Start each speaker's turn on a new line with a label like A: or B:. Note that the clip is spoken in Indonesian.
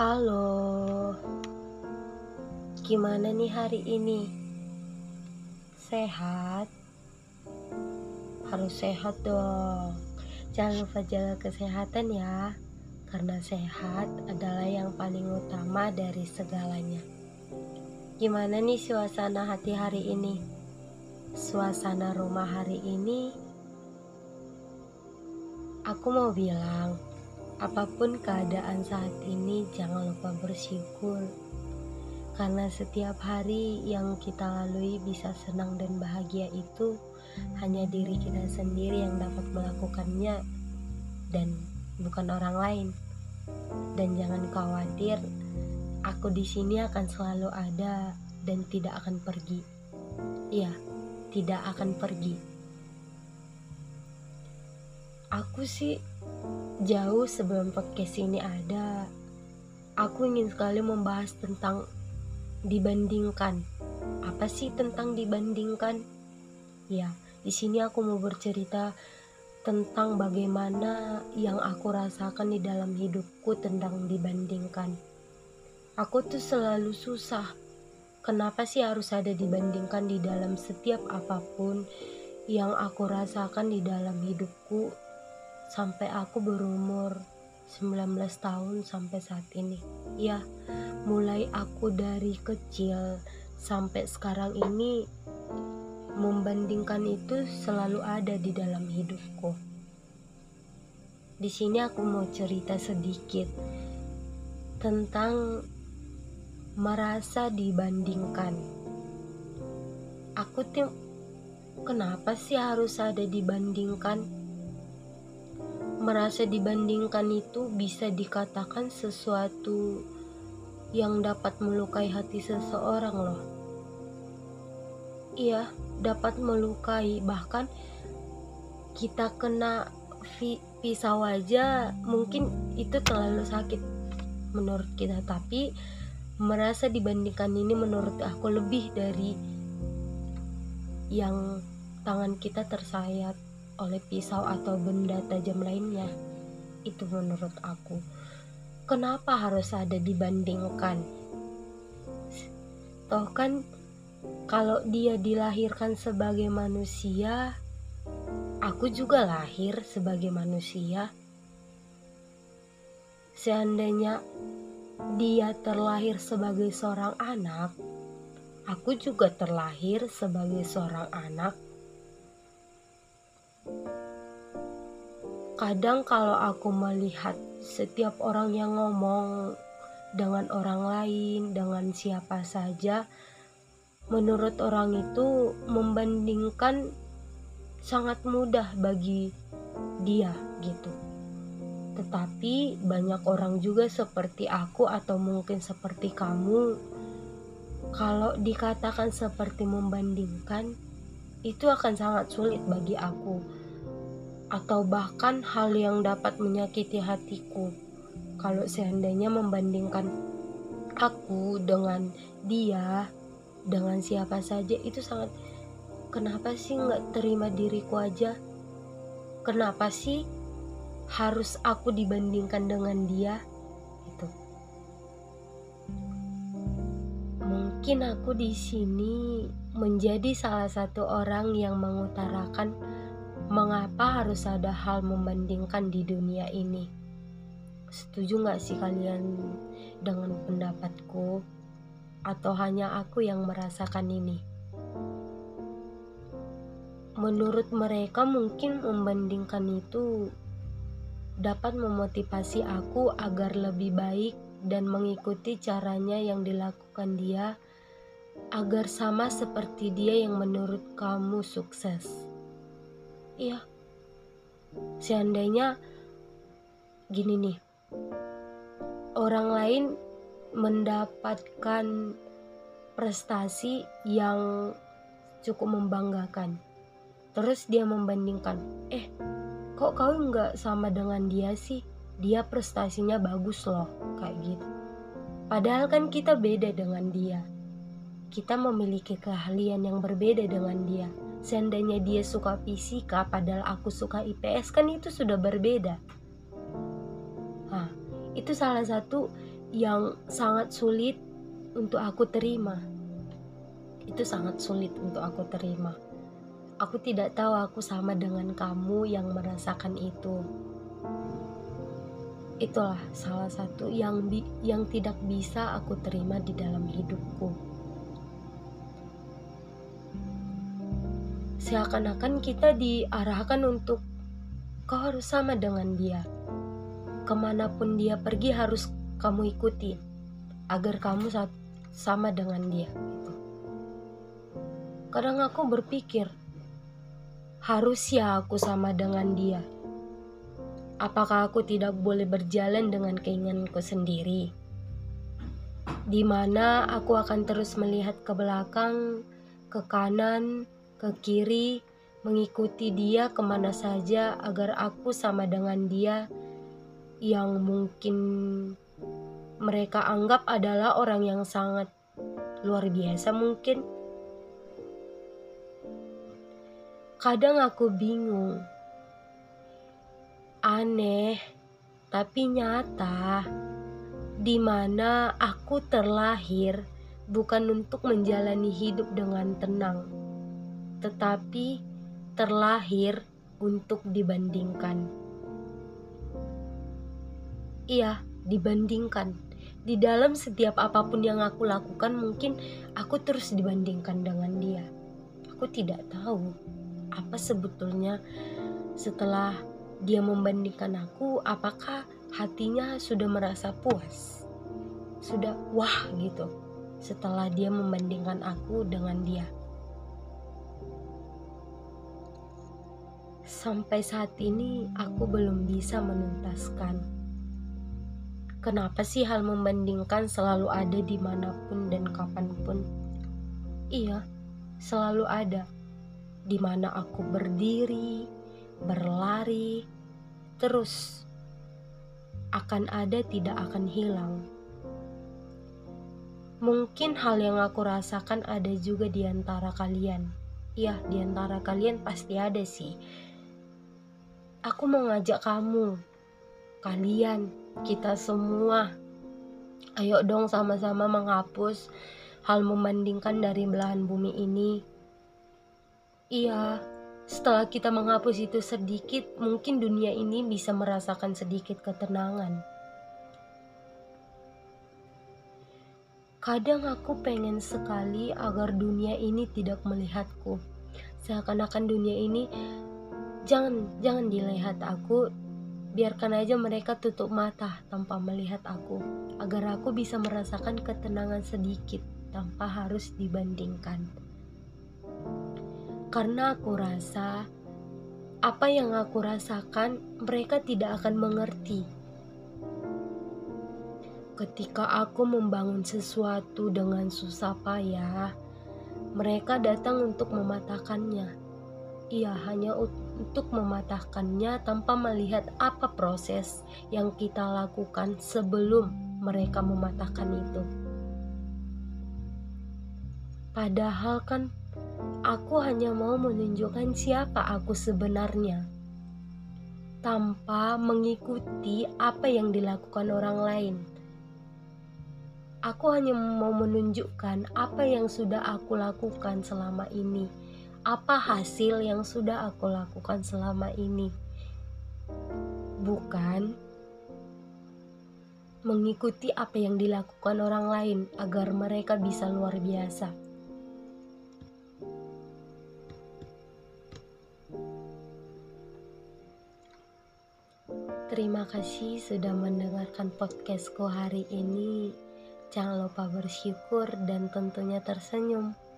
A: Halo, gimana nih hari ini? Sehat? Harus sehat dong. Jangan lupa jaga kesehatan ya, karena sehat adalah yang paling utama dari segalanya. Gimana nih suasana hati hari ini? Suasana rumah hari ini, aku mau bilang Apa pun keadaan saat ini, jangan lupa bersyukur, karena setiap hari yang kita lalui bisa senang dan bahagia itu hanya diri kita sendiri yang dapat melakukannya, dan bukan orang lain. Dan jangan khawatir, aku di sini akan selalu ada dan tidak akan pergi. Iya, tidak akan pergi. Aku sih Jauh sebelum podcast ini ada, aku ingin sekali membahas tentang dibandingkan. Apa sih tentang dibandingkan? Ya, di sini aku mau bercerita tentang bagaimana yang aku rasakan di dalam hidupku tentang dibandingkan. Aku tuh selalu susah. Kenapa sih harus ada dibandingkan di dalam setiap apa pun yang aku rasakan di dalam hidupku sampai aku berumur 19 tahun sampai saat ini. Ya, mulai aku dari kecil sampai sekarang ini membandingkan itu selalu ada di dalam hidupku. Di sini aku mau cerita sedikit tentang merasa dibandingkan. Aku tuh kenapa sih harus ada dibandingkan? Merasa dibandingkan itu bisa dikatakan sesuatu yang dapat melukai hati seseorang loh. Iya, dapat melukai. Bahkan kita kena pisau aja mungkin itu terlalu sakit menurut kita. Tapi merasa dibandingkan ini menurut aku lebih dari yang tangan kita tersayat oleh pisau atau benda tajam lainnya. Itu menurut aku. Kenapa harus ada dibandingkan? Toh kan kalau dia dilahirkan sebagai manusia, aku juga lahir sebagai manusia. Seandainya dia terlahir sebagai seorang anak, aku juga terlahir sebagai seorang anak Kadang kalau aku melihat setiap orang yang ngomong dengan orang lain, dengan siapa saja, menurut orang itu membandingkan sangat mudah bagi dia gitu. Tetapi banyak orang juga seperti aku atau mungkin seperti kamu kalau dikatakan seperti membandingkan itu akan sangat sulit bagi aku atau bahkan hal yang dapat menyakiti hatiku. Kalau seandainya membandingkan aku dengan dia, dengan siapa saja itu sangat kenapa sih nggak terima diriku aja? Kenapa sih harus aku dibandingkan dengan dia? Itu mungkin aku di sini menjadi salah satu orang yang mengutarakan mengapa harus ada hal membandingkan di dunia ini? Setuju gak sih kalian dengan pendapatku? Atau hanya aku yang merasakan ini? Menurut mereka mungkin membandingkan itu dapat memotivasi aku agar lebih baik dan mengikuti caranya yang dilakukan dia agar sama seperti dia yang menurut kamu sukses. Iya. Seandainya gini nih. Orang lain mendapatkan prestasi yang cukup membanggakan. Terus dia membandingkan, eh kok kau nggak sama dengan dia sih? Dia prestasinya bagus loh, kayak gitu. Padahal kan kita beda dengan dia. Kita memiliki keahlian yang berbeda dengan dia seandainya dia suka fisika padahal aku suka IPS kan itu sudah berbeda nah, itu salah satu yang sangat sulit untuk aku terima. Itu sangat sulit untuk aku terima. Aku tidak tahu aku sama dengan kamu yang merasakan itu. Itulah salah satu yang bi yang tidak bisa aku terima di dalam hidupku. Seakan-akan kita diarahkan untuk kau harus sama dengan dia. Ke mana pun dia pergi harus kamu ikuti agar kamu sama dengan dia gitu. kadang aku berpikir harus ya aku sama dengan dia apakah aku tidak boleh berjalan dengan keinginanku sendiri di mana aku akan terus melihat ke belakang ke kanan ke kiri mengikuti dia ke mana saja agar aku sama dengan dia yang mungkin mereka anggap adalah orang yang sangat luar biasa mungkin. Kadang aku bingung. Aneh, tapi nyata. Di mana aku terlahir bukan untuk menjalani hidup dengan tenang, tetapi terlahir untuk dibandingkan. Iya, dibandingkan. Di dalam setiap apa pun yang aku lakukan mungkin aku terus dibandingkan dengan dia. Aku tidak tahu apa sebetulnya setelah dia membandingkan aku apakah hatinya sudah merasa puas? Sudah wah gitu setelah dia membandingkan aku dengan dia sampai saat ini aku belum bisa menuntaskan Kenapa sih hal membandingkan selalu ada di mana pun dan kapan pun? Iya, selalu ada. Di mana aku berdiri, berlari, terus akan ada tidak akan hilang. Mungkin hal yang aku rasakan ada juga di antara kalian. Iya, di antara kalian pasti ada sih. Aku mau ngajak kamu, kalian, kita semua. Ayo dong sama-sama menghapus hal membandingkan dari belahan bumi ini. Iya, setelah kita menghapus itu sedikit, mungkin dunia ini bisa merasakan sedikit ketenangan. Kadang aku pengen sekali agar dunia ini tidak melihatku. Seakan-akan dunia ini jangan jangan dilihat aku Biarkan aja mereka tutup mata tanpa melihat aku, agar aku bisa merasakan ketenangan sedikit tanpa harus dibandingkan. Karena aku rasa apa yang aku rasakan, mereka tidak akan mengerti. Ketika aku membangun sesuatu dengan susah payah, mereka datang untuk mematahkannya. Ia hanya untuk mematahkannya tanpa melihat apa proses yang kita lakukan sebelum mereka mematahkan itu. Padahal kan aku hanya mau menunjukkan siapa aku sebenarnya tanpa mengikuti apa yang dilakukan orang lain. Aku hanya mau menunjukkan apa yang sudah aku lakukan selama ini apa hasil yang sudah aku lakukan selama ini. Bukan mengikuti apa yang dilakukan orang lain agar mereka bisa luar biasa. Terima kasih sudah mendengarkan podcastku hari ini. Jangan lupa bersyukur dan tentunya tersenyum.